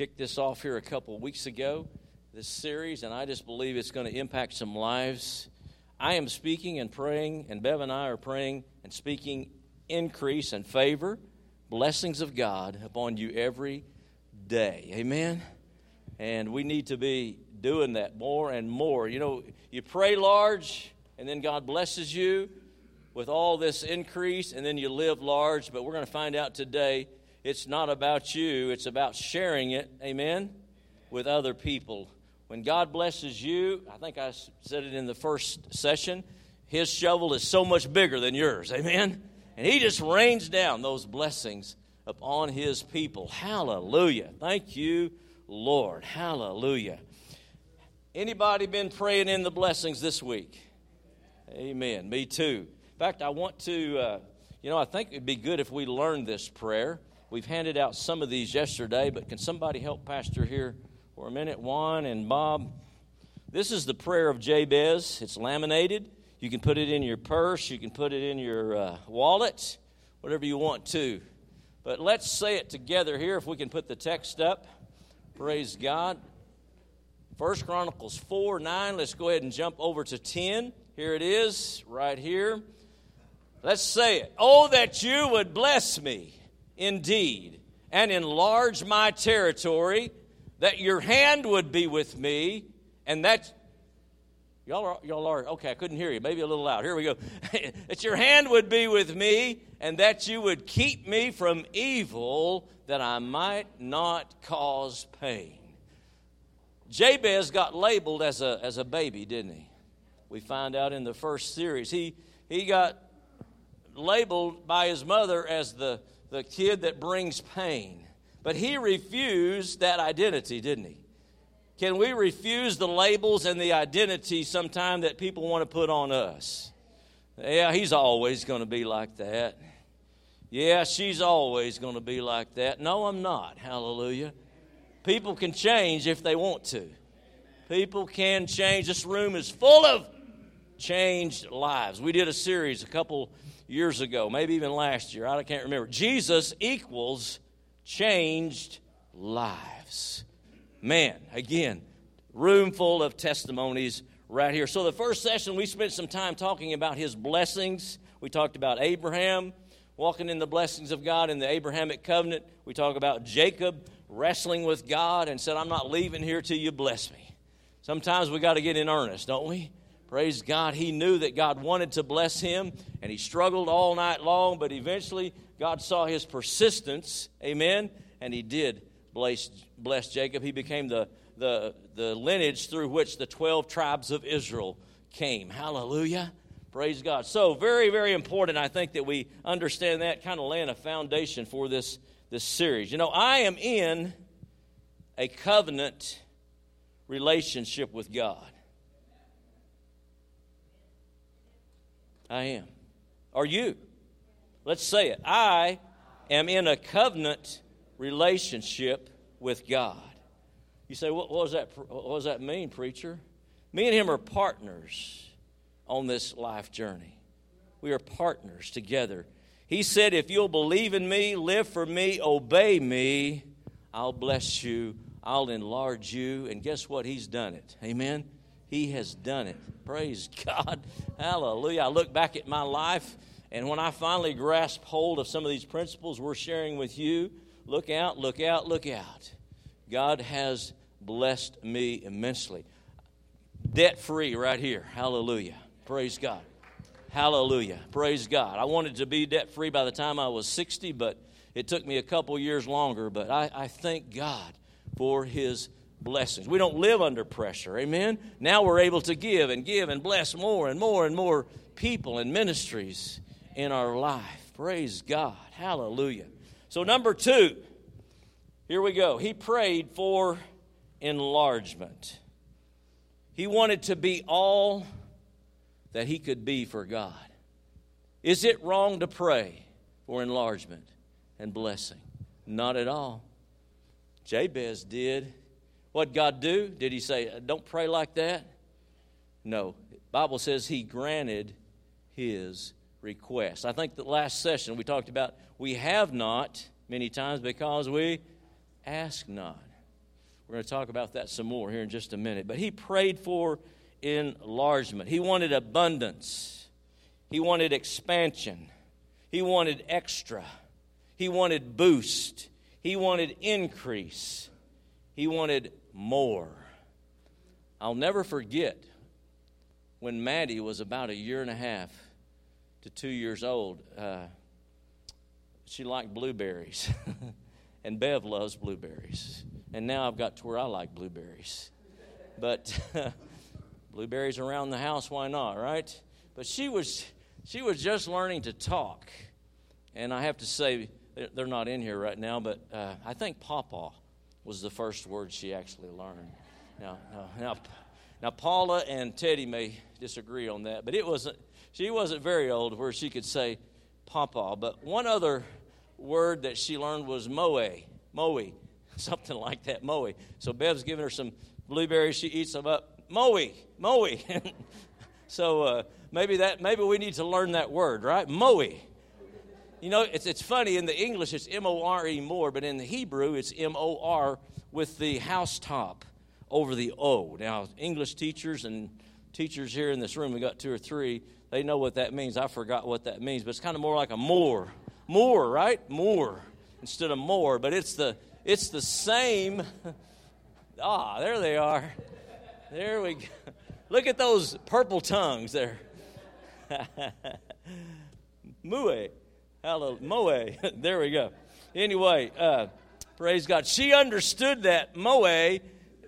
kicked this off here a couple of weeks ago, this series, and I just believe it's going to impact some lives. I am speaking and praying, and Bev and I are praying and speaking increase and favor, blessings of God upon you every day. Amen? And we need to be doing that more and more. You know, you pray large, and then God blesses you with all this increase, and then you live large. But we're going to find out today it's not about you, it's about sharing it, amen, with other people. When God blesses you, I think I said it in the first session, His shovel is so much bigger than yours, amen? And He just rains down those blessings upon His people. Hallelujah. Thank you, Lord. Hallelujah. Anybody been praying in the blessings this week? Amen. Me too. In fact, I want to, uh, you know, I think it'd be good if we learned this prayer. We've handed out some of these yesterday, but can somebody help Pastor here for a minute? Juan and Bob. This is the prayer of Jabez. It's laminated. You can put it in your purse, you can put it in your uh, wallet, whatever you want to. But let's say it together here if we can put the text up. Praise God. First Chronicles 4 9. Let's go ahead and jump over to 10. Here it is, right here. Let's say it. Oh, that you would bless me indeed and enlarge my territory, that your hand would be with me, and that y'all are, y'all are okay. I couldn't hear you. Maybe a little loud. Here we go. that your hand would be with me, and that you would keep me from evil, that I might not cause pain. Jabez got labeled as a, as a baby, didn't he? We find out in the first series. He, he got labeled by his mother as the, the kid that brings pain. But he refused that identity, didn't he? Can we refuse the labels and the identity sometime that people want to put on us? Yeah, he's always going to be like that. Yeah, she's always going to be like that. No, I'm not. Hallelujah. People can change if they want to. People can change. This room is full of changed lives. We did a series a couple years ago, maybe even last year. I can't remember. Jesus equals changed lives. Man, again, room full of testimonies right here. So, the first session, we spent some time talking about his blessings. We talked about Abraham walking in the blessings of God in the Abrahamic covenant. We talked about Jacob wrestling with God and said, I'm not leaving here till you bless me. Sometimes we got to get in earnest, don't we? Praise God. He knew that God wanted to bless him, and he struggled all night long, but eventually God saw his persistence. Amen. And he did bless, bless Jacob. He became the, the, the lineage through which the 12 tribes of Israel came. Hallelujah. Praise God. So, very, very important, I think, that we understand that, kind of laying a foundation for this, this series. You know, I am in a covenant relationship with God. I am. Are you? Let's say it. I am in a covenant relationship with God. You say, what, what, does that, what does that mean, preacher? Me and him are partners on this life journey. We are partners together. He said, If you'll believe in me, live for me, obey me, I'll bless you, I'll enlarge you. And guess what? He's done it. Amen. He has done it. Praise God. Hallelujah. I look back at my life, and when I finally grasp hold of some of these principles we're sharing with you, look out, look out, look out. God has blessed me immensely. Debt free right here. Hallelujah. Praise God. Hallelujah. Praise God. I wanted to be debt free by the time I was 60, but it took me a couple years longer. But I, I thank God for His blessings. We don't live under pressure. Amen. Now we're able to give and give and bless more and more and more people and ministries in our life. Praise God. Hallelujah. So, number two, here we go. He prayed for enlargement. He wanted to be all that he could be for God. Is it wrong to pray for enlargement and blessing? Not at all. Jabez did. What God do? Did he say, uh, don't pray like that? No. Bible says he granted his request. I think the last session we talked about we have not many times because we ask not. We're going to talk about that some more here in just a minute. But he prayed for enlargement, he wanted abundance, he wanted expansion, he wanted extra, he wanted boost, he wanted increase, he wanted more. I'll never forget when Maddie was about a year and a half to two years old. Uh, she liked blueberries, and Bev loves blueberries. And now I've got to where I like blueberries. But blueberries around the house, why not, right? But she was she was just learning to talk, and I have to say they're not in here right now, but uh, I think Papa was the first word she actually learned. Now, now, now, now, Paula and Teddy may disagree on that, but it wasn't. She wasn't very old where she could say Papa. But one other word that she learned was moe, moe, something like that, moe. So Bev's giving her some blueberries. She eats them up. Moe, moe. so uh, maybe that maybe we need to learn that word, right? Moe. You know, it's, it's funny, in the English it's M O R E more, but in the Hebrew it's M O R with the housetop over the O. Now, English teachers and teachers here in this room, we got two or three, they know what that means. I forgot what that means, but it's kind of more like a more. More, right? More instead of more, but it's the it's the same. Ah, there they are. There we go. Look at those purple tongues there. Mue. Hallelujah. Moe. there we go. Anyway, uh, praise God. She understood that Moe,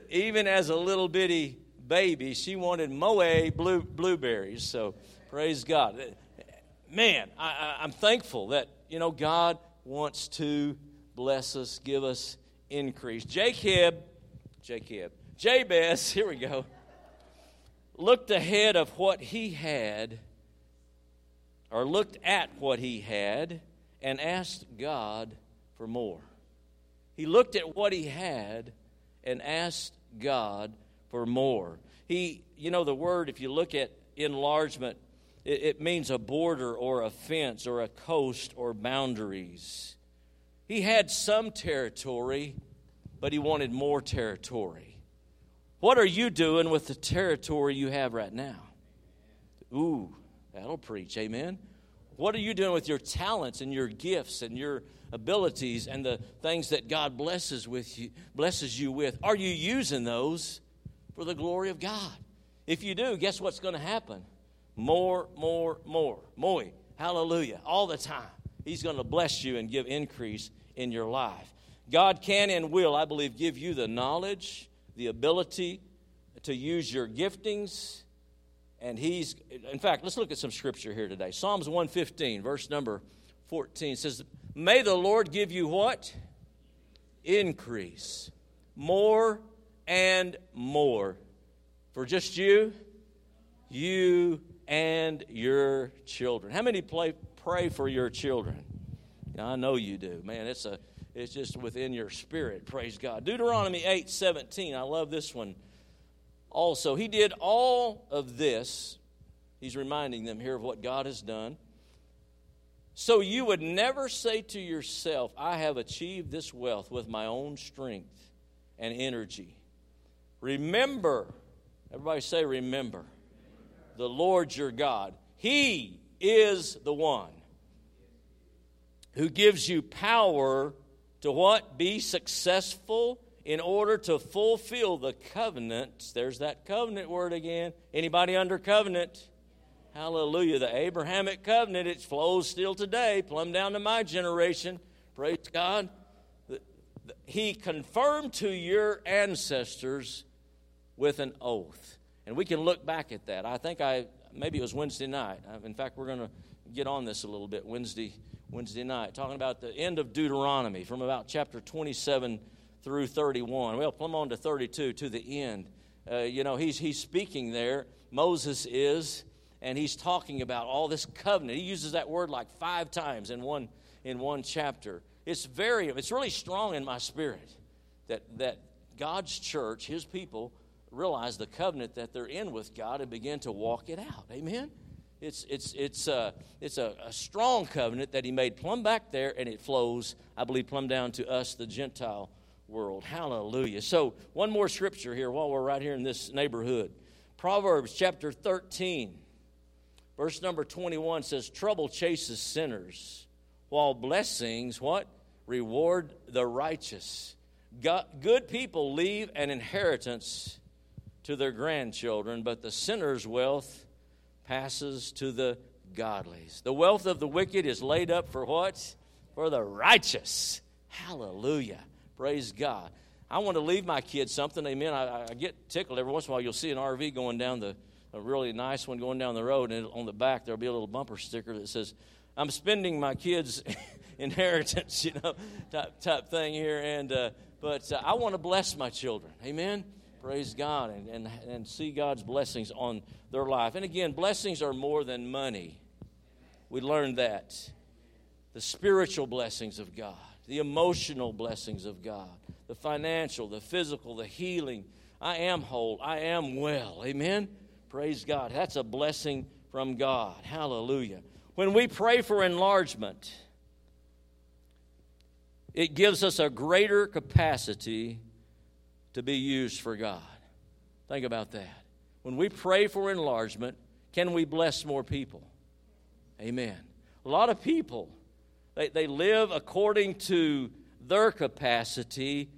even as a little bitty baby, she wanted Moe blue, blueberries. So praise God. Man, I, I'm thankful that, you know, God wants to bless us, give us increase. Jacob, Jacob, Jabez, here we go, looked ahead of what he had or looked at what he had and asked God for more. He looked at what he had and asked God for more. He, you know, the word, if you look at enlargement, it, it means a border or a fence or a coast or boundaries. He had some territory, but he wanted more territory. What are you doing with the territory you have right now? Ooh, That'll preach. Amen. What are you doing with your talents and your gifts and your abilities and the things that God blesses with you blesses you with? Are you using those for the glory of God? If you do, guess what's going to happen? More, more, more. More. Hallelujah. All the time. He's going to bless you and give increase in your life. God can and will, I believe, give you the knowledge, the ability to use your giftings and he's in fact let's look at some scripture here today. Psalms 115 verse number 14 says may the lord give you what? Increase. More and more. For just you you and your children. How many play, pray for your children? I know you do. Man it's a it's just within your spirit. Praise god. Deuteronomy 8 17 i love this one also. He did all of this. He's reminding them here of what God has done. So you would never say to yourself, I have achieved this wealth with my own strength and energy. Remember, everybody say, remember, the Lord your God. He is the one who gives you power to what? Be successful in order to fulfill the covenant there's that covenant word again. Anybody under covenant? Hallelujah. The abrahamic covenant it flows still today plumb down to my generation. Praise god. He confirmed to your ancestors with an oath. And we can look back at that. I think i maybe it was wednesday night. In fact we're going to get on this a little bit wednesday wednesday night talking about the end of deuteronomy from about chapter 27 through 31. Well, plumb on to 32 to the end. Uh, you know, he's, he's speaking there. Moses is, and he's talking about all this covenant. He uses that word like five times in one, in one chapter. It's very, it's really strong in my spirit that, that God's church, his people, realize the covenant that they're in with God and begin to walk it out. Amen? It's, it's, it's, uh, it's a, a strong covenant that he made plumb back there, and it flows, I believe, plumb down to us, the Gentile world. Hallelujah. So, one more scripture here while we're right here in this neighborhood. Proverbs chapter 13, verse number 21 says, Trouble chases sinners, while blessings, what? Reward the righteous. Good people leave an inheritance to their grandchildren, but the sinner's wealth passes to the godlies. The wealth of the wicked is laid up for what? For the righteous. Hallelujah. Praise God. I want to leave my kids something. Amen. I, I, get tickled every once in a while. You'll see an RV going down the, a really nice one going down the road, and on the back there'll be a little bumper sticker that says, "I'm spending my kids' inheritance," you know, type type thing here. And uh, but uh, I want to bless my children. Amen. Praise God and, and and see God's blessings on their life. And again, blessings are more than money. We learned that. The spiritual blessings of God the emotional blessings of God, the financial, the physical, the healing. I am whole. I am well. Amen. Praise God. That's a blessing from God. Hallelujah. When we pray for enlargement, it gives us a greater capacity to be used for God. Think about that. When we pray for enlargement, can we bless more people? Amen. A lot of people they, they live according to their capacity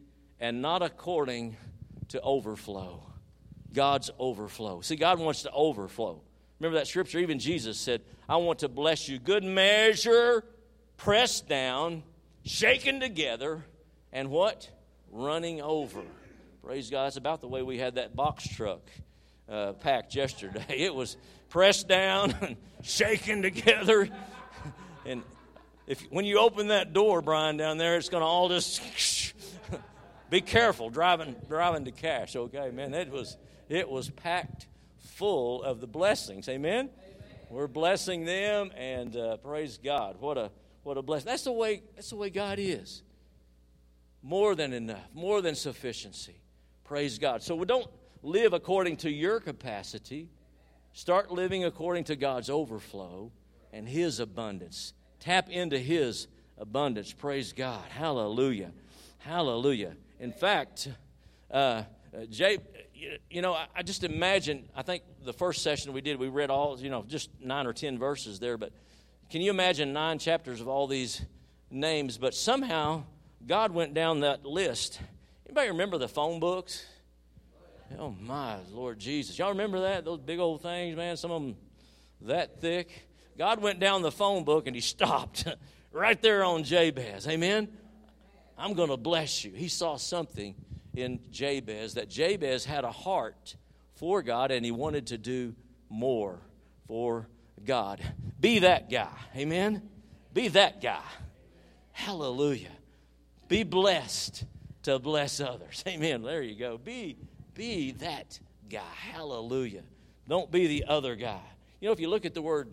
and not according to overflow. God's overflow. See, God wants to overflow. Remember that scripture? Even Jesus said, I want to bless you. Good measure, pressed down, shaken together, and what? Running over. Praise God. It's about the way we had that box truck uh, packed yesterday. It was pressed down and shaken together. And if when you open that door, Brian, down there, it's going to all just be careful driving driving to cash. Okay, man, it was it was packed full of the blessings. Amen. Amen. We're blessing them, and uh, praise God. What a what a blessing. That's the way. That's the way God is. More than enough. More than sufficiency. Praise God. So we don't live according to your capacity. Start living according to God's overflow and His abundance. Tap into His abundance. Praise God. Hallelujah. Hallelujah. In fact, uh, Jay, you know, I just imagine, I think the first session we did, we read all, you know, just nine or ten verses there, but can you imagine nine chapters of all these names? But somehow God went down that list. Anybody remember the phone books? Oh my Lord Jesus. Y'all remember that? Those big old things, man, some of them that thick. God went down the phone book and he stopped right there on Jabez. Amen? I'm going to bless you. He saw something in Jabez that Jabez had a heart for God and he wanted to do more for God. Be that guy. Amen? Be that guy. Hallelujah. Be blessed to bless others. Amen. There you go. Be be that guy. Hallelujah. Don't be the other guy. You know, if you look at the word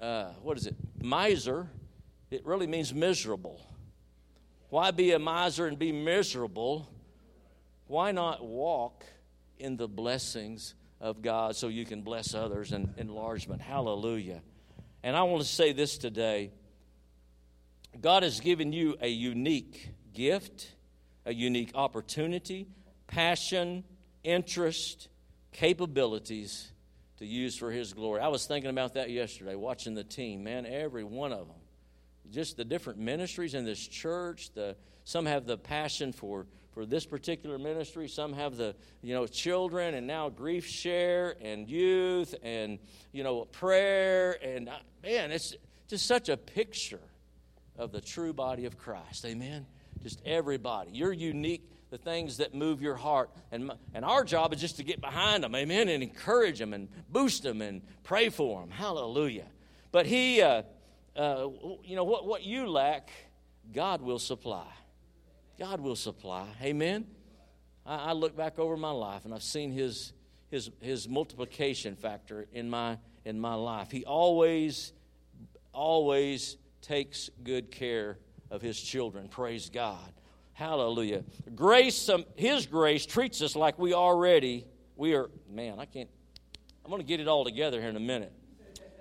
uh, what is it? Miser, it really means miserable. Why be a miser and be miserable? Why not walk in the blessings of God so you can bless others and enlargement? Hallelujah. And I want to say this today God has given you a unique gift, a unique opportunity, passion, interest, capabilities to use for His glory. I was thinking about that yesterday, watching the team. Man, every one of them, just the different ministries in this church. The some have the passion for for this particular ministry. Some have the you know children, and now grief share and youth, and you know prayer. And uh, man, it's just such a picture of the true body of Christ. Amen. Just everybody. You're unique the things that move your heart. And, and our job is just to get behind them, amen, and encourage them and boost them and pray for them. Hallelujah. But He, uh, uh, you know, what, what you lack, God will supply. God will supply. Amen. I, I look back over my life and I've seen His, His, His multiplication factor in my, in my life. He always, always takes good care of His children. Praise God. Hallelujah. Grace, um, His grace treats us like we already, we are, man, I can't, I'm going to get it all together here in a minute.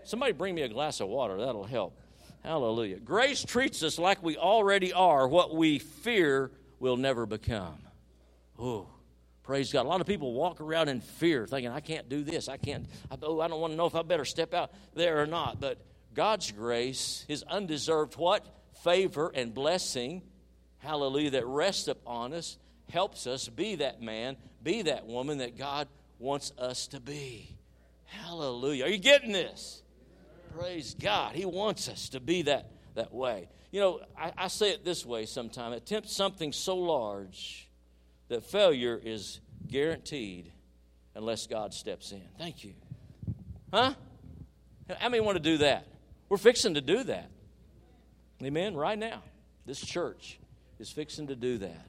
Somebody bring me a glass of water, that'll help. Hallelujah. Grace treats us like we already are. What we fear will never become. Oh, praise God. A lot of people walk around in fear, thinking, I can't do this. I can't. I, oh, I don't want to know if I better step out there or not. But God's grace, His undeserved what? Favor and blessing, hallelujah, that rests upon us, helps us be that man, be that woman that God wants us to be. Hallelujah. Are you getting this? Praise God. He wants us to be that, that way. You know, I, I say it this way sometimes attempt something so large that failure is guaranteed unless God steps in. Thank you. Huh? How many want to do that? We're fixing to do that. Amen. Right now, this church is fixing to do that.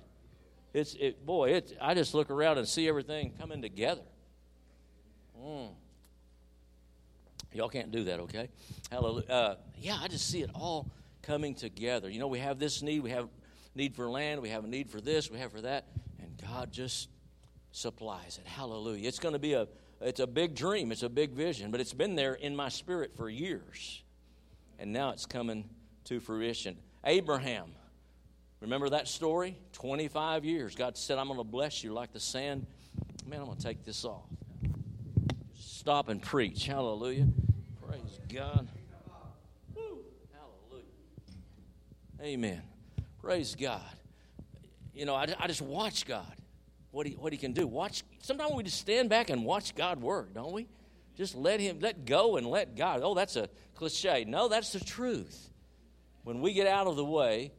It's it, boy. It, I just look around and see everything coming together. Mm. Y'all can't do that, okay? Hallelujah. Uh, yeah, I just see it all coming together. You know, we have this need, we have need for land, we have a need for this, we have for that, and God just supplies it. Hallelujah. It's going to be a it's a big dream, it's a big vision, but it's been there in my spirit for years. And now it's coming to fruition. Abraham, remember that story? 25 years. God said, I'm going to bless you like the sand. Man, I'm going to take this off. Stop and preach. Hallelujah. Praise God. Woo. Hallelujah. Amen. Praise God. You know, I, I just watch God, what he, what he can do. Watch. Sometimes we just stand back and watch God work, don't we? Just let Him, let go and let God. Oh, that's a cliche. No, that's the truth. When we get out of the way,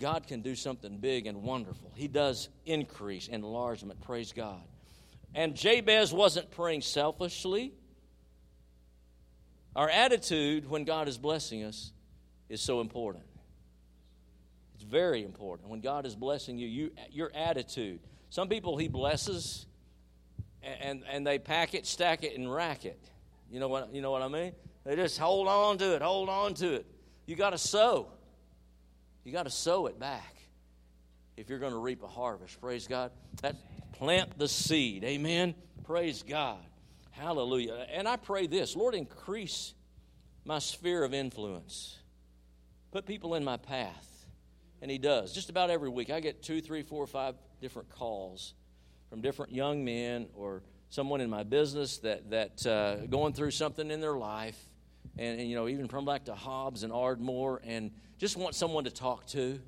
God can do something big and wonderful. He does increase, enlargement. Praise God. And Jabez wasn't praying selfishly. Our attitude when God is blessing us is so important. It's very important. When God is blessing you, you your attitude. Some people He blesses and, and they pack it, stack it, and rack it. You know what, you know what I mean? They just hold on to it, hold on to it. You got to sow. You got to sow it back if you're going to reap a harvest. Praise God. That plant the seed. Amen. Praise God. Hallelujah. And I pray this Lord, increase my sphere of influence. Put people in my path. And He does. Just about every week, I get two, three, four, five different calls from different young men or someone in my business that that uh, going through something in their life, and, and, you know even from back to Hobbs and Ardmore, and just want someone to talk to,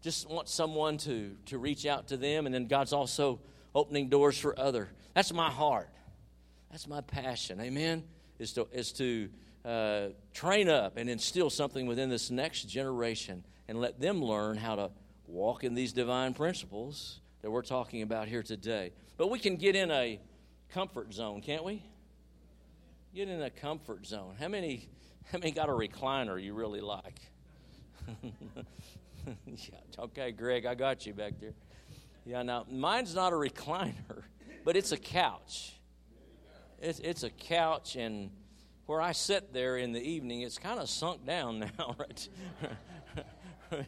just want someone to to reach out to them, and then God's also opening doors for other. That's my heart. That's my passion. Amen. Is to is to uh, train up and instill something within this next generation and let them learn how to walk in these divine principles that we're talking about here today. But we can get in a comfort zone, can't we? Get in a comfort zone. How many how many got a recliner you really like? yeah, okay, Greg, I got you back there. Yeah, now mine's not a recliner, but it's a couch. It's, it's a couch, and where I sit there in the evening, it's kind of sunk down now, right?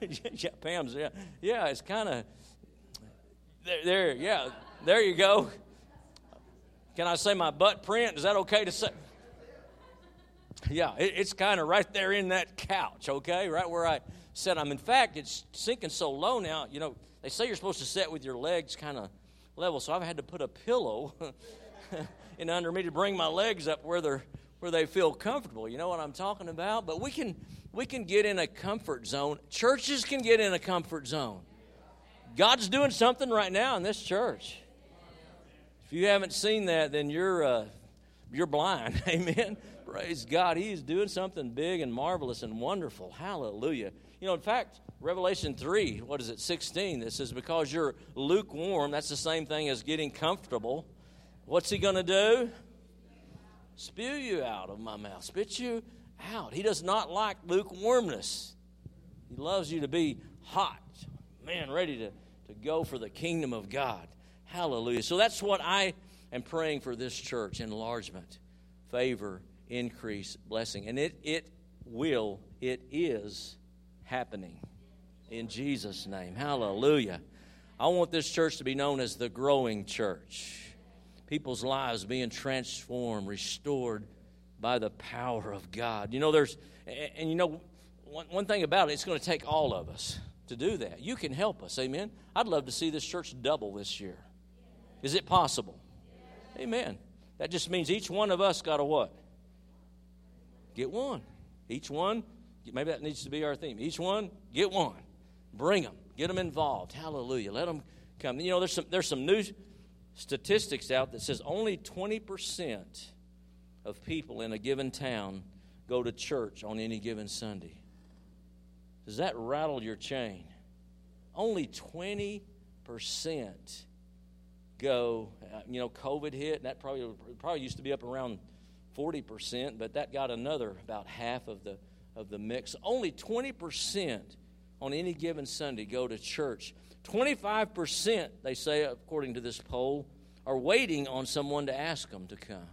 yeah, Pam's, yeah, yeah, it's kind of there, there, yeah, there you go. Can I say my butt print? Is that okay to say? Yeah, it, it's kind of right there in that couch, okay, right where I said I'm. In fact, it's sinking so low now. You know, they say you're supposed to sit with your legs kind of level, so I've had to put a pillow in under me to bring my legs up where they're where they feel comfortable. You know what I'm talking about? But we can we can get in a comfort zone. Churches can get in a comfort zone. God's doing something right now in this church. If you haven't seen that, then you're uh, you're blind. Amen. Praise God. He is doing something big and marvelous and wonderful. Hallelujah. You know, in fact, Revelation 3, what is it, 16, that says, Because you're lukewarm, that's the same thing as getting comfortable. What's he going to do? Spew you out of my mouth, spit you out. He does not like lukewarmness. He loves you to be hot, man, ready to, to go for the kingdom of God. Hallelujah. So that's what I am praying for this church enlargement, favor, increase, blessing. And it, it will, it is happening in Jesus' name. Hallelujah. I want this church to be known as the growing church. People's lives being transformed, restored by the power of God. You know, there's, and you know, one, one thing about it, it's going to take all of us to do that. You can help us. Amen. I'd love to see this church double this year. Is it possible? Amen. That just means each one of us got to what? Get one. Each one, maybe that needs to be our theme. Each one, get one. Bring them. Get them involved. Hallelujah. Let them come. You know, there's some, there's some new statistics out that says only 20% of people in a given town go to church on any given Sunday. Does that rattle your chain? Only 20% go. Uh, you know, COVID hit, and that probably, probably used to be up around 40%, but that got another about half of the, of the mix. Only 20% on any given Sunday go to church. 25%, they say, according to this poll, are waiting on someone to ask them to come.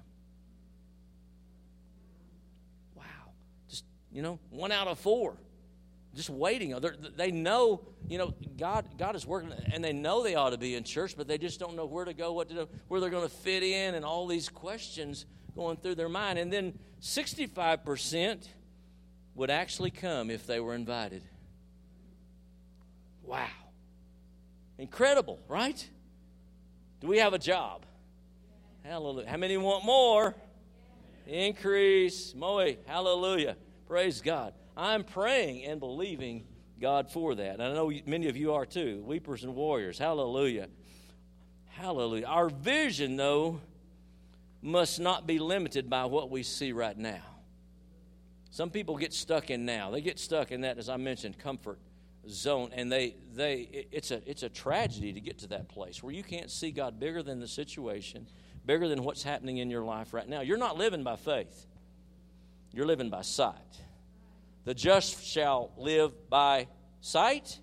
Wow. Just, you know, one out of four. Just waiting. They're, they know, you know, God, God is working, and they know they ought to be in church, but they just don't know where to go, what to do, where they're going to fit in, and all these questions going through their mind. And then 65% would actually come if they were invited. Wow. Incredible, right? Do we have a job? Hallelujah. How many want more? Increase. Moe. Hallelujah. Praise God. I'm praying and believing God for that. And I know many of you are too. Weepers and warriors. Hallelujah. Hallelujah. Our vision, though, must not be limited by what we see right now. Some people get stuck in now. They get stuck in that, as I mentioned, comfort zone, and they they it's a it's a tragedy to get to that place where you can't see God bigger than the situation, bigger than what's happening in your life right now. You're not living by faith. You're living by sight. The just shall live by sight,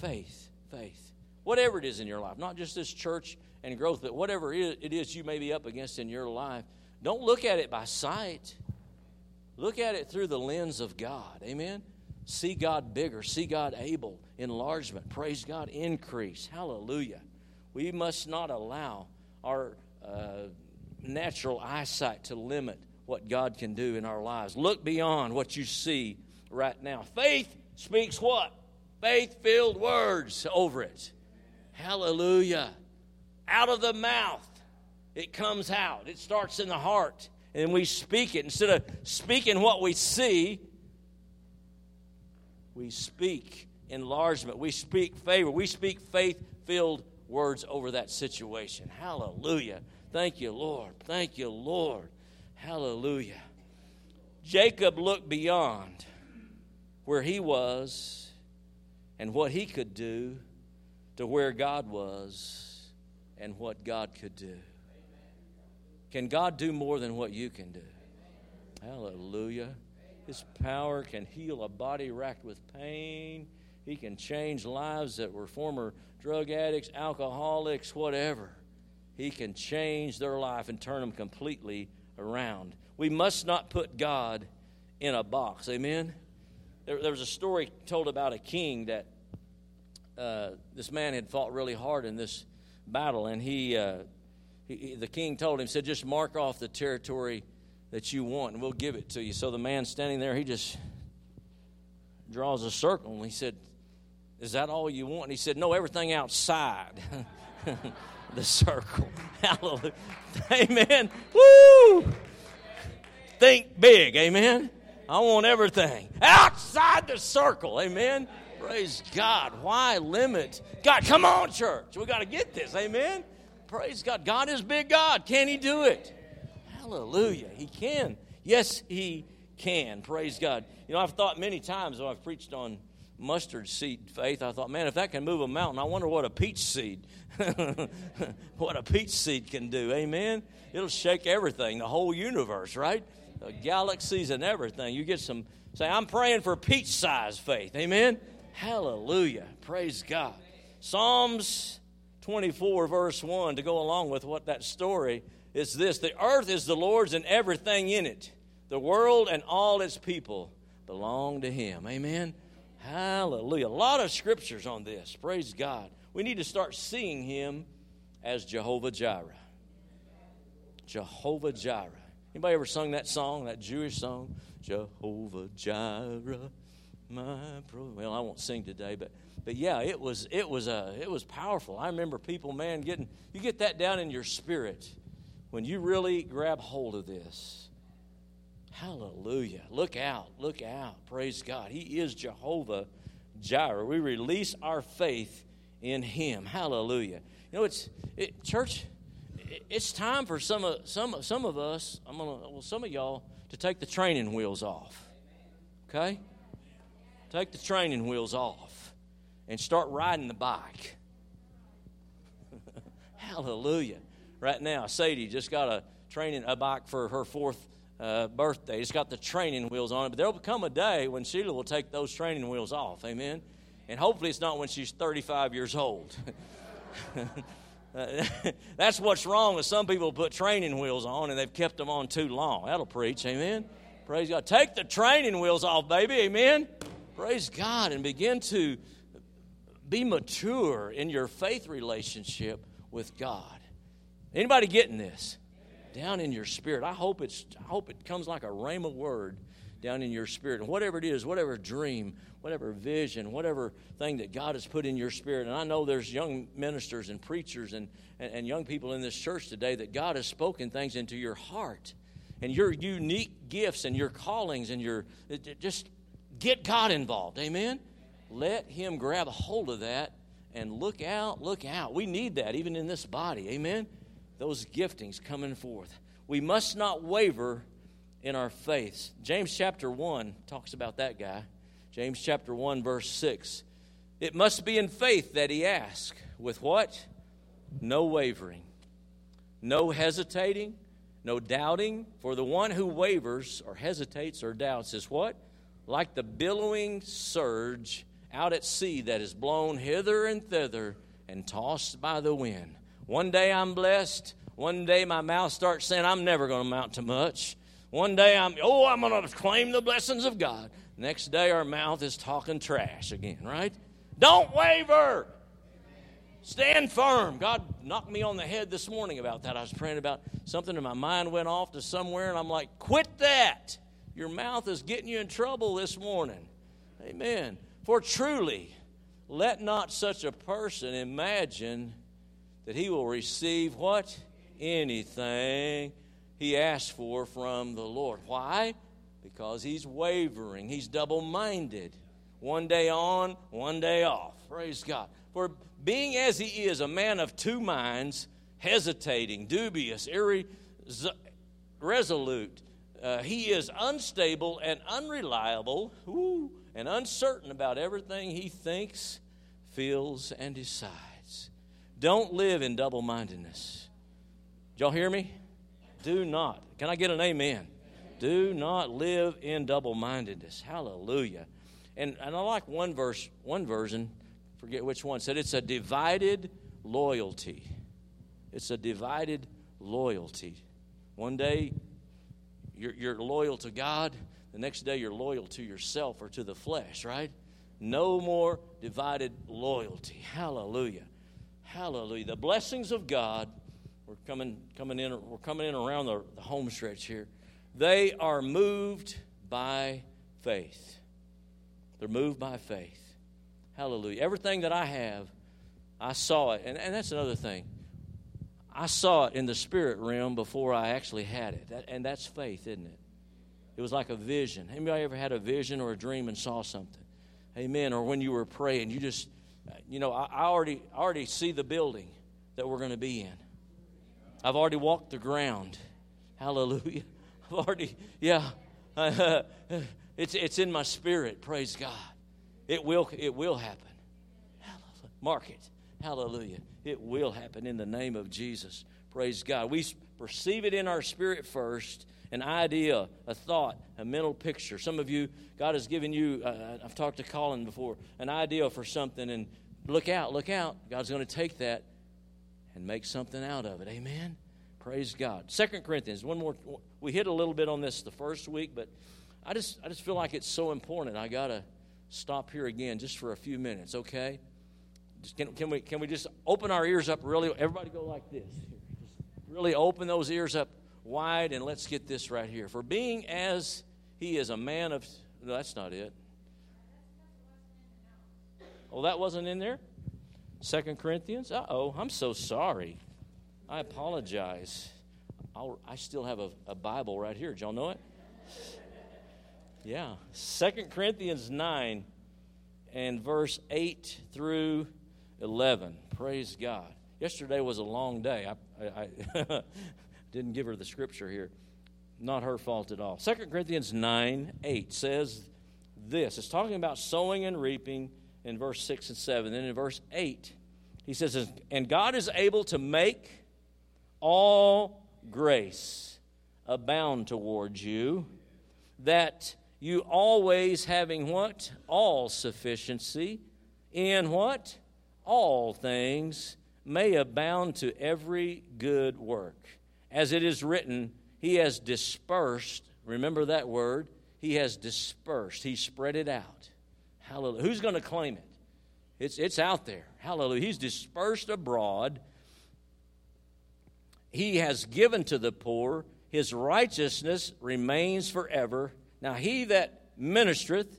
faith, faith. Whatever it is in your life, not just this church and growth, but whatever it is you may be up against in your life, don't look at it by sight. Look at it through the lens of God. Amen. See God bigger, see God able, enlargement, praise God, increase. Hallelujah. We must not allow our uh, natural eyesight to limit what God can do in our lives. Look beyond what you see right now. Faith speaks what? Faith filled words over it. Hallelujah out of the mouth, it comes out. It starts in the heart, and we speak it. Instead of speaking what we see, we speak enlargement. We speak favor. We speak faith filled words over that situation. Hallelujah. Thank you, Lord. Thank you, Lord. Hallelujah. Jacob looked beyond where he was and what he could do to where God was and what God could do. Can God do more than what you can do? Hallelujah. His power can heal a body racked with pain. He can change lives that were former drug addicts, alcoholics, whatever. He can change their life and turn them completely around. We must not put God in a box. Amen? There, there was a story told about a king that uh, this man had fought really hard in this battle, and he, uh, he, the king told him, said, just mark off the territory that you want, and we'll give it to you. So the man standing there, he just draws a circle, and he said, is that all you want? And he said, no, everything outside the circle. Hallelujah. Amen. Woo! Think big. Amen. I want everything outside the circle. Amen. Praise God. Why limit? God, come on, church. We got to get this. Amen. Praise God. God is big God. Can He do it? Hallelujah. He can. Yes, He can. Praise God. You know, I've thought many times when I've preached on mustard seed faith, I thought, man, if that can move a mountain, I wonder what a peach seed, what a peach seed can do. Amen. It'll shake everything, the whole universe, right? The galaxies and everything. You get some. Say, I'm praying for peach size faith. Amen. Hallelujah. Praise God. Psalms 24, verse 1, to go along with what that story is this The earth is the Lord's and everything in it. The world and all its people belong to Him. Amen. Hallelujah. A lot of scriptures on this. Praise God. We need to start seeing Him as Jehovah Jireh. Jehovah Jireh. Anybody ever sung that song, that Jewish song? Jehovah Jireh my. Well, I won't sing today, but but yeah, it was it was uh, it was powerful. I remember people, man, getting you get that down in your spirit when you really grab hold of this. Hallelujah! Look out! Look out! Praise God! He is Jehovah Jireh. We release our faith in Him. Hallelujah! You know, it's it, church. It's time for some of some some of us. I'm gonna well, some of y'all to take the training wheels off. Okay, take the training wheels off and start riding the bike. Hallelujah! Right now, Sadie just got a training a bike for her fourth uh, birthday. It's got the training wheels on it, but there'll come a day when Sheila will take those training wheels off. Amen. And hopefully, it's not when she's 35 years old. that's what's wrong with some people put training wheels on and they've kept them on too long. That'll preach, amen. Praise God. Take the training wheels off, baby, amen. Praise God and begin to be mature in your faith relationship with God. Anybody getting this? Down in your spirit. I hope it's I hope it comes like a rhema word down in your spirit. And whatever it is, whatever dream, whatever vision, whatever thing that God has put in your spirit. And I know there's young ministers and preachers and, and, and young people in this church today that God has spoken things into your heart. And your unique gifts and your callings and your just get God involved. Amen. Let Him grab a hold of that and look out, look out. We need that even in this body. Amen. Those giftings coming forth. We must not waver in our faith. James chapter 1 talks about that guy. James chapter 1, verse 6. It must be in faith that he asks. With what? No wavering, no hesitating, no doubting. For the one who wavers or hesitates or doubts is what? Like the billowing surge out at sea that is blown hither and thither and tossed by the wind. One day I'm blessed. One day my mouth starts saying, I'm never going to amount to much. One day I'm, oh, I'm going to claim the blessings of God. Next day our mouth is talking trash again, right? Don't waver. Stand firm. God knocked me on the head this morning about that. I was praying about something and my mind went off to somewhere and I'm like, quit that. Your mouth is getting you in trouble this morning. Amen. For truly, let not such a person imagine that he will receive what? Anything he asks for from the Lord. Why? Because he's wavering, he's double minded. One day on, one day off. Praise God. For being as he is, a man of two minds, hesitating, dubious, irresolute, uh, he is unstable and unreliable and uncertain about everything he thinks, feels, and decides. Don't live in double mindedness. Y'all hear me? Do not. Can I get an amen? Do not live in double mindedness. Hallelujah. And, and I like one verse, one version, forget which one, said it's a divided loyalty. It's a divided loyalty. One day you're, you're loyal to God, the next day you're loyal to yourself or to the flesh, right? No more divided loyalty. Hallelujah. Hallelujah. The blessings of God we're coming, coming in, we're coming in around the, the home stretch here. They are moved by faith. They're moved by faith. Hallelujah. Everything that I have, I saw it. And, and that's another thing. I saw it in the spirit realm before I actually had it. That, and that's faith, isn't it? It was like a vision. Anybody ever had a vision or a dream and saw something? Amen. Or when you were praying, you just, you know, I, I already, I already see the building that we're going to be in. I've already walked the ground. Hallelujah. I've already, yeah. it's, it's in my spirit. Praise God. It will, it will happen. Hallelujah. Mark it. Hallelujah. It will happen in the name of Jesus. Praise God. We perceive it in our spirit first an idea, a thought, a mental picture. Some of you, God has given you, uh, I've talked to Colin before, an idea for something, and look out, look out. God's going to take that and make something out of it. Amen. Praise God. Second Corinthians, one more. We hit a little bit on this the first week, but I just I just feel like it's so important. I gotta stop here again just for a few minutes, okay? Can, can we can we just open our ears up really? Everybody go like this. Just really open those ears up wide and let's get this right here. For being as he is a man of no, that's not it. Oh, that wasn't in there? Second Corinthians? Uh oh, I'm so sorry. I apologize. I'll, i still have a, a Bible right here. Did y'all know it? Yeah. Second Corinthians 9 and verse 8 through 11. Praise God. Yesterday was a long day. I, I, I didn't give her the scripture here. Not her fault at all. Second Corinthians 9 8 says this. It's talking about sowing and reaping in verse 6 and 7. Then in verse 8, he says, And God is able to make all grace abound towards you, that you always having what? All sufficiency in what? All things may abound to every good work. As it is written, He has dispersed, remember that word? He has dispersed, He spread it out. Hallelujah. Who's going to claim it? It's, it's out there. Hallelujah. He's dispersed abroad. He has given to the poor. His righteousness remains forever. Now, he that ministereth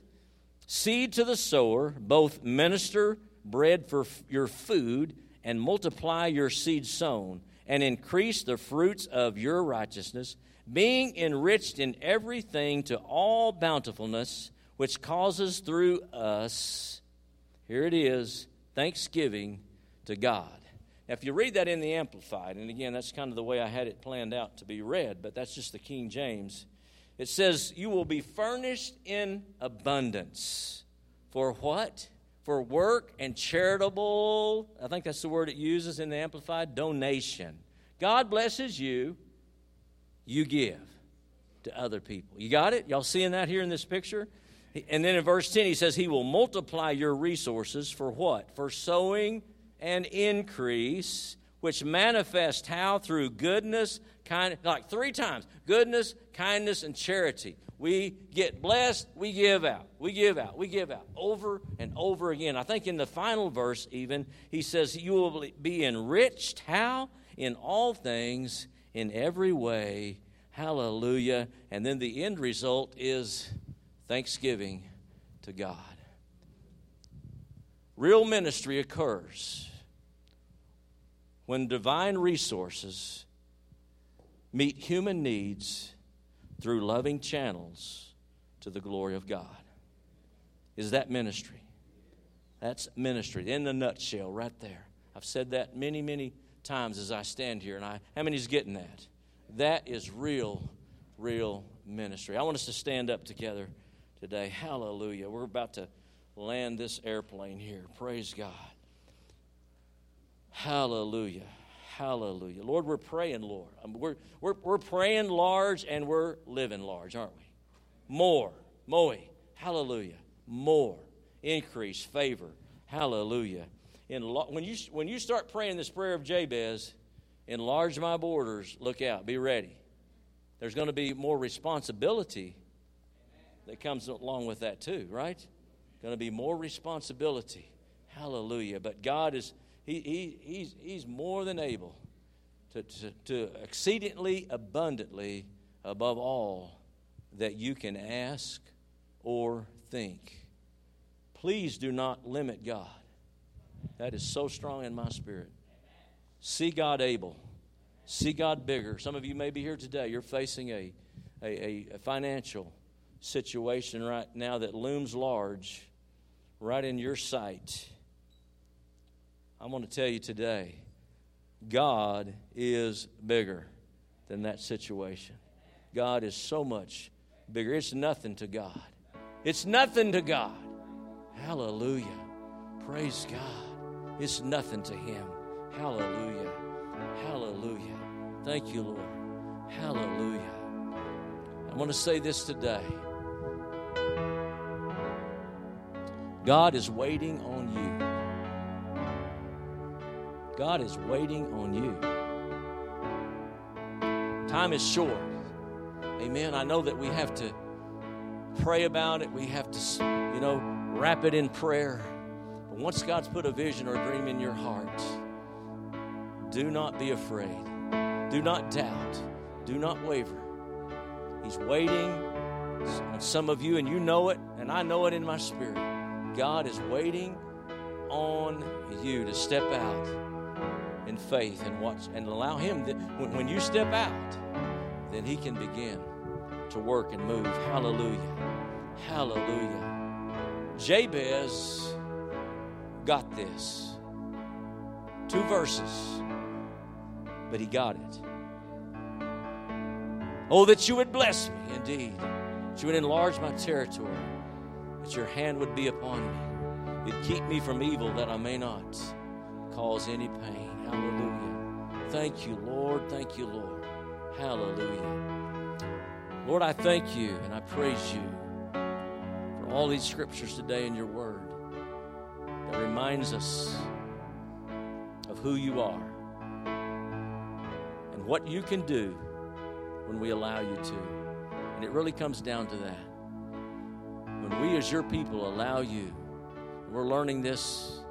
seed to the sower, both minister bread for your food, and multiply your seed sown, and increase the fruits of your righteousness, being enriched in everything to all bountifulness, which causes through us, here it is, thanksgiving to God. Now, if you read that in the Amplified, and again, that's kind of the way I had it planned out to be read, but that's just the King James. It says, You will be furnished in abundance. For what? For work and charitable, I think that's the word it uses in the Amplified, donation. God blesses you, you give to other people. You got it? Y'all seeing that here in this picture? And then in verse 10, he says, He will multiply your resources for what? For sowing and increase, which manifest how? Through goodness, kind, like three times goodness, kindness, and charity. We get blessed, we give out, we give out, we give out over and over again. I think in the final verse, even, he says, You will be enriched. How? In all things, in every way. Hallelujah. And then the end result is thanksgiving to God. Real ministry occurs when divine resources meet human needs through loving channels to the glory of God. Is that ministry? That's ministry in a nutshell, right there. I've said that many, many times as I stand here, and I how many's getting that? That is real, real ministry. I want us to stand up together today. Hallelujah. We're about to land this airplane here. Praise God. Hallelujah. Hallelujah. Lord, we're praying, Lord. Um, we're, we're, we're praying large and we're living large, aren't we? More. Moe. Hallelujah. More. Increase, favor. Hallelujah. In, when, you, when you start praying this prayer of Jabez, enlarge my borders, look out, be ready. There's going to be more responsibility that comes along with that, too, right? Going to be more responsibility. Hallelujah. But God is he, he, he's, he's more than able to, to, to exceedingly abundantly above all that you can ask or think. Please do not limit God. That is so strong in my spirit. See God able. See God bigger. Some of you may be here today. You're facing a, a, a financial situation right now that looms large right in your sight. I'm going to tell you today God is bigger than that situation. God is so much bigger. It's nothing to God. It's nothing to God. Hallelujah. Praise God. It's nothing to Him. Hallelujah. Hallelujah. Thank you, Lord. Hallelujah. I want to say this today God is waiting on you. God is waiting on you. Time is short. Amen. I know that we have to pray about it. We have to, you know, wrap it in prayer. But once God's put a vision or a dream in your heart, do not be afraid. Do not doubt. Do not waver. He's waiting on some of you, and you know it, and I know it in my spirit. God is waiting on you to step out in faith and watch and allow Him. To, when, you step out, then He can begin to work and move. Hallelujah. Hallelujah. Jabez got this. Two verses, but he got it. Oh, that you would bless me indeed, that you would enlarge my territory, that your hand would be upon me. You'd keep me from evil that I may not cause any pain. Hallelujah. Thank you, Lord. Thank you, Lord. Hallelujah. Lord, I thank you and I praise you for all these scriptures today in your word that reminds us of who you are and what you can do when we allow you to. And it really comes down to that. When we, as your people, allow you, we're learning this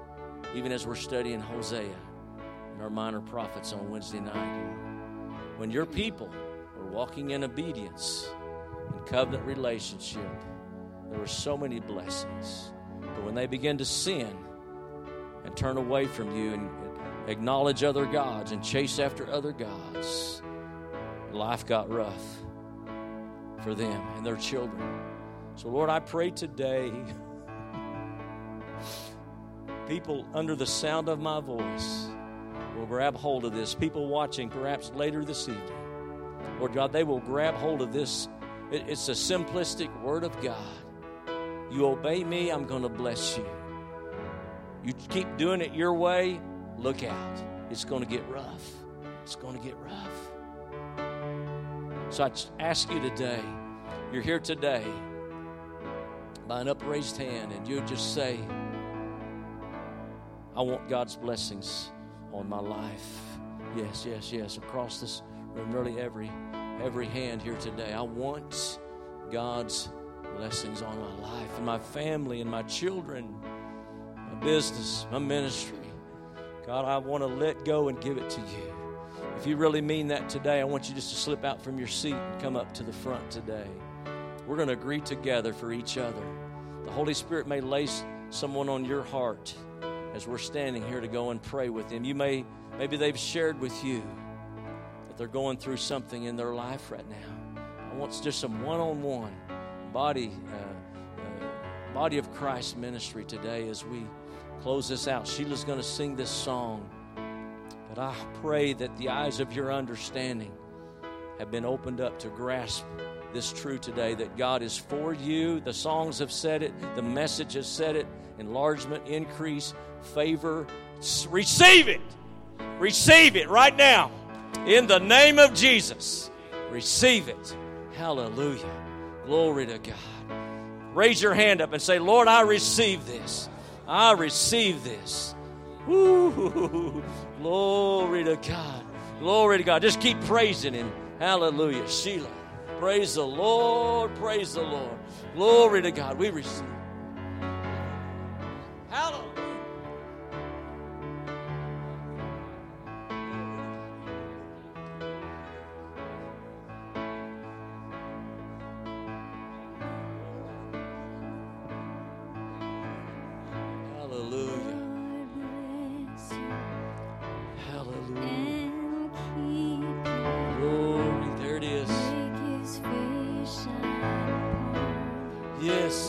even as we're studying Hosea and our minor prophets on Wednesday night. When your people are walking in obedience and covenant relationship, there are so many blessings. But when they begin to sin and turn away from you and acknowledge other gods and chase after other gods, life got rough for them and their children. So, Lord, I pray today, people under the sound of my voice will grab hold of this. People watching perhaps later this evening, Lord God, they will grab hold of this. It's a simplistic word of God. You obey me, I'm going to bless you. You keep doing it your way, look out. It's going to get rough. It's going to get rough. So I ask you today, you're here today by an upraised hand, and you just say, I want God's blessings on my life. Yes, yes, yes. Across this room, nearly every every hand here today. I want God's blessings on my life and my family and my children, my business, my ministry. God, I want to let go and give it to you. If you really mean that today, I want you just to slip out from your seat and come up to the front today. We're going to agree together for each other. The Holy Spirit may lay someone on your heart as we're standing here to go and pray with them. You may, maybe they've shared with you that they're going through something in their life right now. I want just some one on one body, uh, uh, body of Christ ministry today as we close this out. Sheila's going to sing this song. But I pray that the eyes of your understanding have been opened up to grasp this true today that God is for you. The songs have said it, the message has said it enlargement, increase, favor. Receive it. Receive it right now. In the name of Jesus. Receive it. Hallelujah. Glory to God. Raise your hand up and say, Lord, I receive this. I receive this. Woo. Glory to God. Glory to God. Just keep praising Him. Hallelujah. Sheila. Praise the Lord. Praise the Lord. Glory to God. We receive.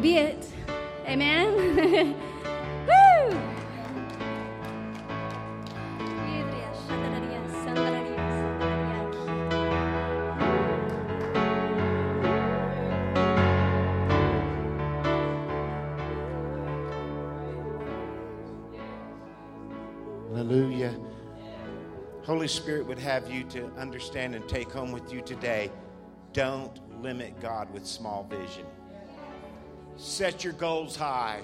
be it. Amen? Woo! Hallelujah. Holy Spirit would have you to understand and take home with you today. Don't limit God with small vision. Set your goals high.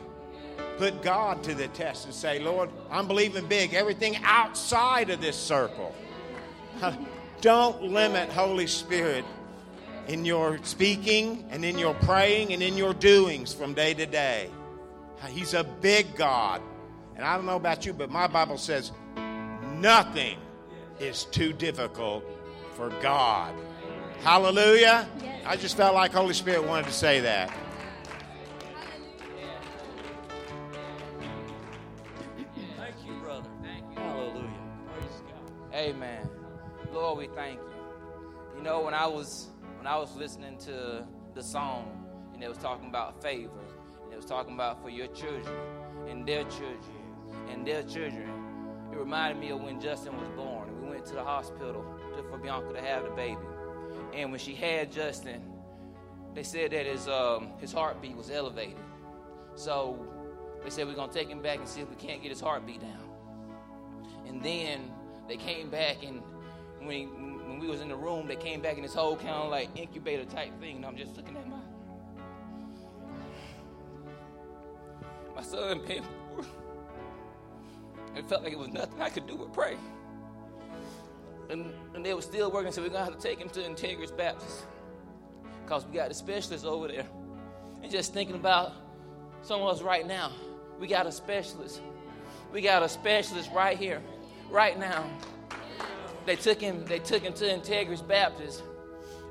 Put God to the test and say, Lord, I'm believing big. Everything outside of this circle. Don't limit Holy Spirit in your speaking and in your praying and in your doings from day to day. He's a big God. And I don't know about you, but my Bible says nothing is too difficult for God. Hallelujah. I just felt like Holy Spirit wanted to say that. Amen. Lord, we thank you. You know, when I was when I was listening to the song and it was talking about favor, and it was talking about for your children and their children and their children, it reminded me of when Justin was born. We went to the hospital to, for Bianca to have the baby. And when she had Justin, they said that his um, his heartbeat was elevated. So they said we're gonna take him back and see if we can't get his heartbeat down. And then they came back and when, when we was in the room, they came back in this whole kind of like incubator type thing. And I'm just looking at my my son paying for it. Felt like it was nothing I could do but pray. And, and they were still working, so we're gonna have to take him to Integris Baptist. Because we got the specialist over there. And just thinking about some of us right now, we got a specialist. We got a specialist right here, right now. They took him, they took him to Integris Baptist,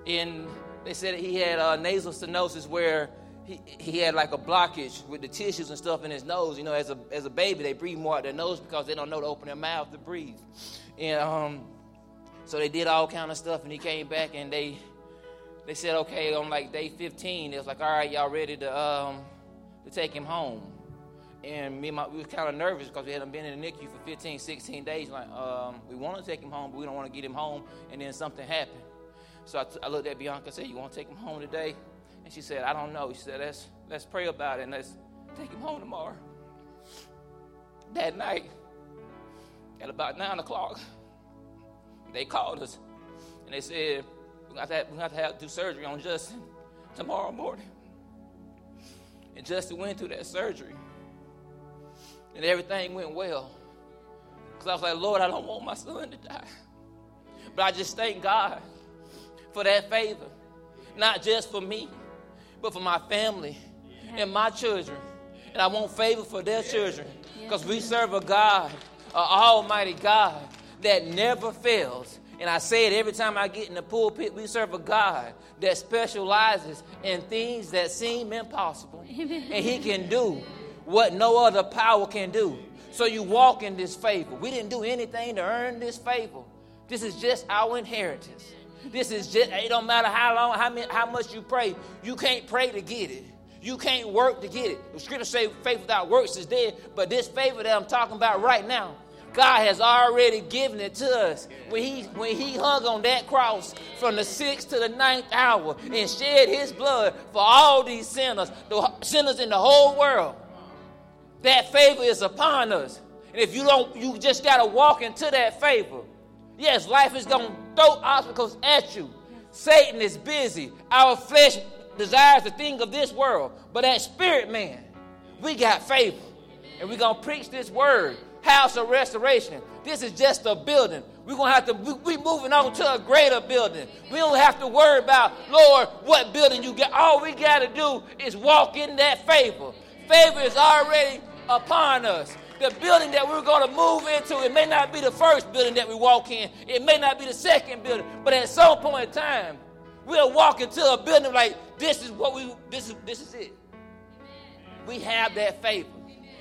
and they said he had uh, nasal stenosis where he, he had like a blockage with the tissues and stuff in his nose. You know, as a, as a baby, they breathe more out their nose because they don't know to open their mouth to breathe. And um, so they did all kind of stuff, and he came back and they they said, okay, on like day 15, it was like, all right, y'all ready to um, to take him home. And me and my, we was kind of nervous because we hadn't been in the NICU for 15, 16 days. Like, um, we want to take him home, but we don't want to get him home, and then something happened. So I, t- I looked at Bianca and said, you want to take him home today? And she said, I don't know. She said, let's, let's pray about it and let's take him home tomorrow. That night, at about 9 o'clock, they called us and they said, we're going to have, have to, have to do surgery on Justin tomorrow morning. And Justin went through that surgery. And everything went well. Because I was like, Lord, I don't want my son to die. But I just thank God for that favor. Not just for me, but for my family and my children. And I want favor for their children. Because we serve a God, an almighty God that never fails. And I say it every time I get in the pulpit. We serve a God that specializes in things that seem impossible. And He can do what no other power can do. So you walk in this favor. We didn't do anything to earn this favor. This is just our inheritance. This is just, it don't matter how long, how, many, how much you pray, you can't pray to get it. You can't work to get it. The scripture say faith without works is dead, but this favor that I'm talking about right now, God has already given it to us. When he, when he hung on that cross from the sixth to the ninth hour and shed his blood for all these sinners, the sinners in the whole world, that favor is upon us. And if you don't, you just got to walk into that favor. Yes, life is going to throw obstacles at you. Satan is busy. Our flesh desires the thing of this world. But that spirit man, we got favor. And we're going to preach this word house of restoration. This is just a building. We're going to have to, we, moving on to a greater building. We don't have to worry about, Lord, what building you get. All we got to do is walk in that favor. Favor is already upon us. The building that we're going to move into, it may not be the first building that we walk in. It may not be the second building, but at some point in time, we'll walk into a building like this is what we this is this is it. We have that favor.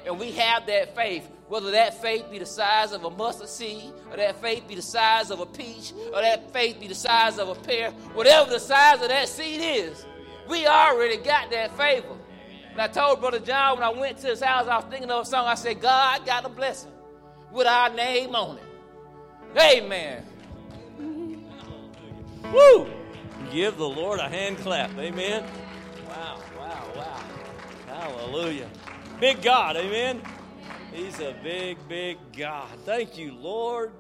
and we have that faith, whether that faith be the size of a mustard seed, or that faith be the size of a peach, or that faith be the size of a pear, whatever the size of that seed is, we already got that favor. And I told Brother John when I went to his house, I was thinking of a song. I said, God got a blessing with our name on it. Amen. Woo! Give the Lord a hand clap. Amen. Wow, wow, wow. Hallelujah. Big God. Amen. He's a big, big God. Thank you, Lord.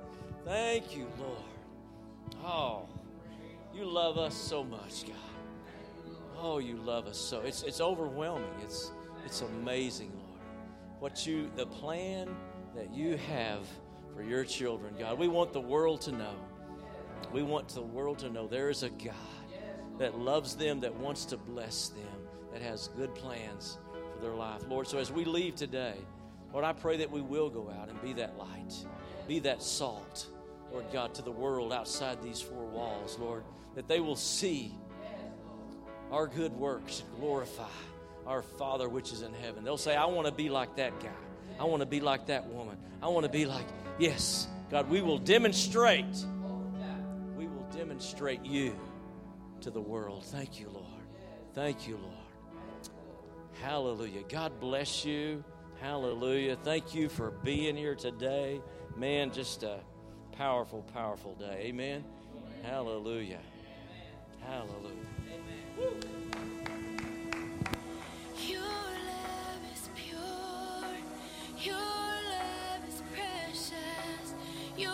Thank you, Lord. Oh, you love us so much, God. Oh, you love us so. It's, it's overwhelming. It's, it's amazing, Lord. What you, the plan that you have for your children, God. We want the world to know. We want the world to know there is a God that loves them, that wants to bless them, that has good plans for their life. Lord, so as we leave today, Lord, I pray that we will go out and be that light, be that salt, Lord God, to the world outside these four walls, Lord, that they will see our good works and glorify our Father which is in heaven. They'll say, I want to be like that guy. I want to be like that woman. I want to be like, yes, God, we will demonstrate. We will demonstrate you to the world. Thank you, Lord. Thank you, Lord. Hallelujah. God bless you. Hallelujah. Thank you for being here today. Man, just a powerful, powerful day. Amen. Hallelujah. Hallelujah. Your love is precious. You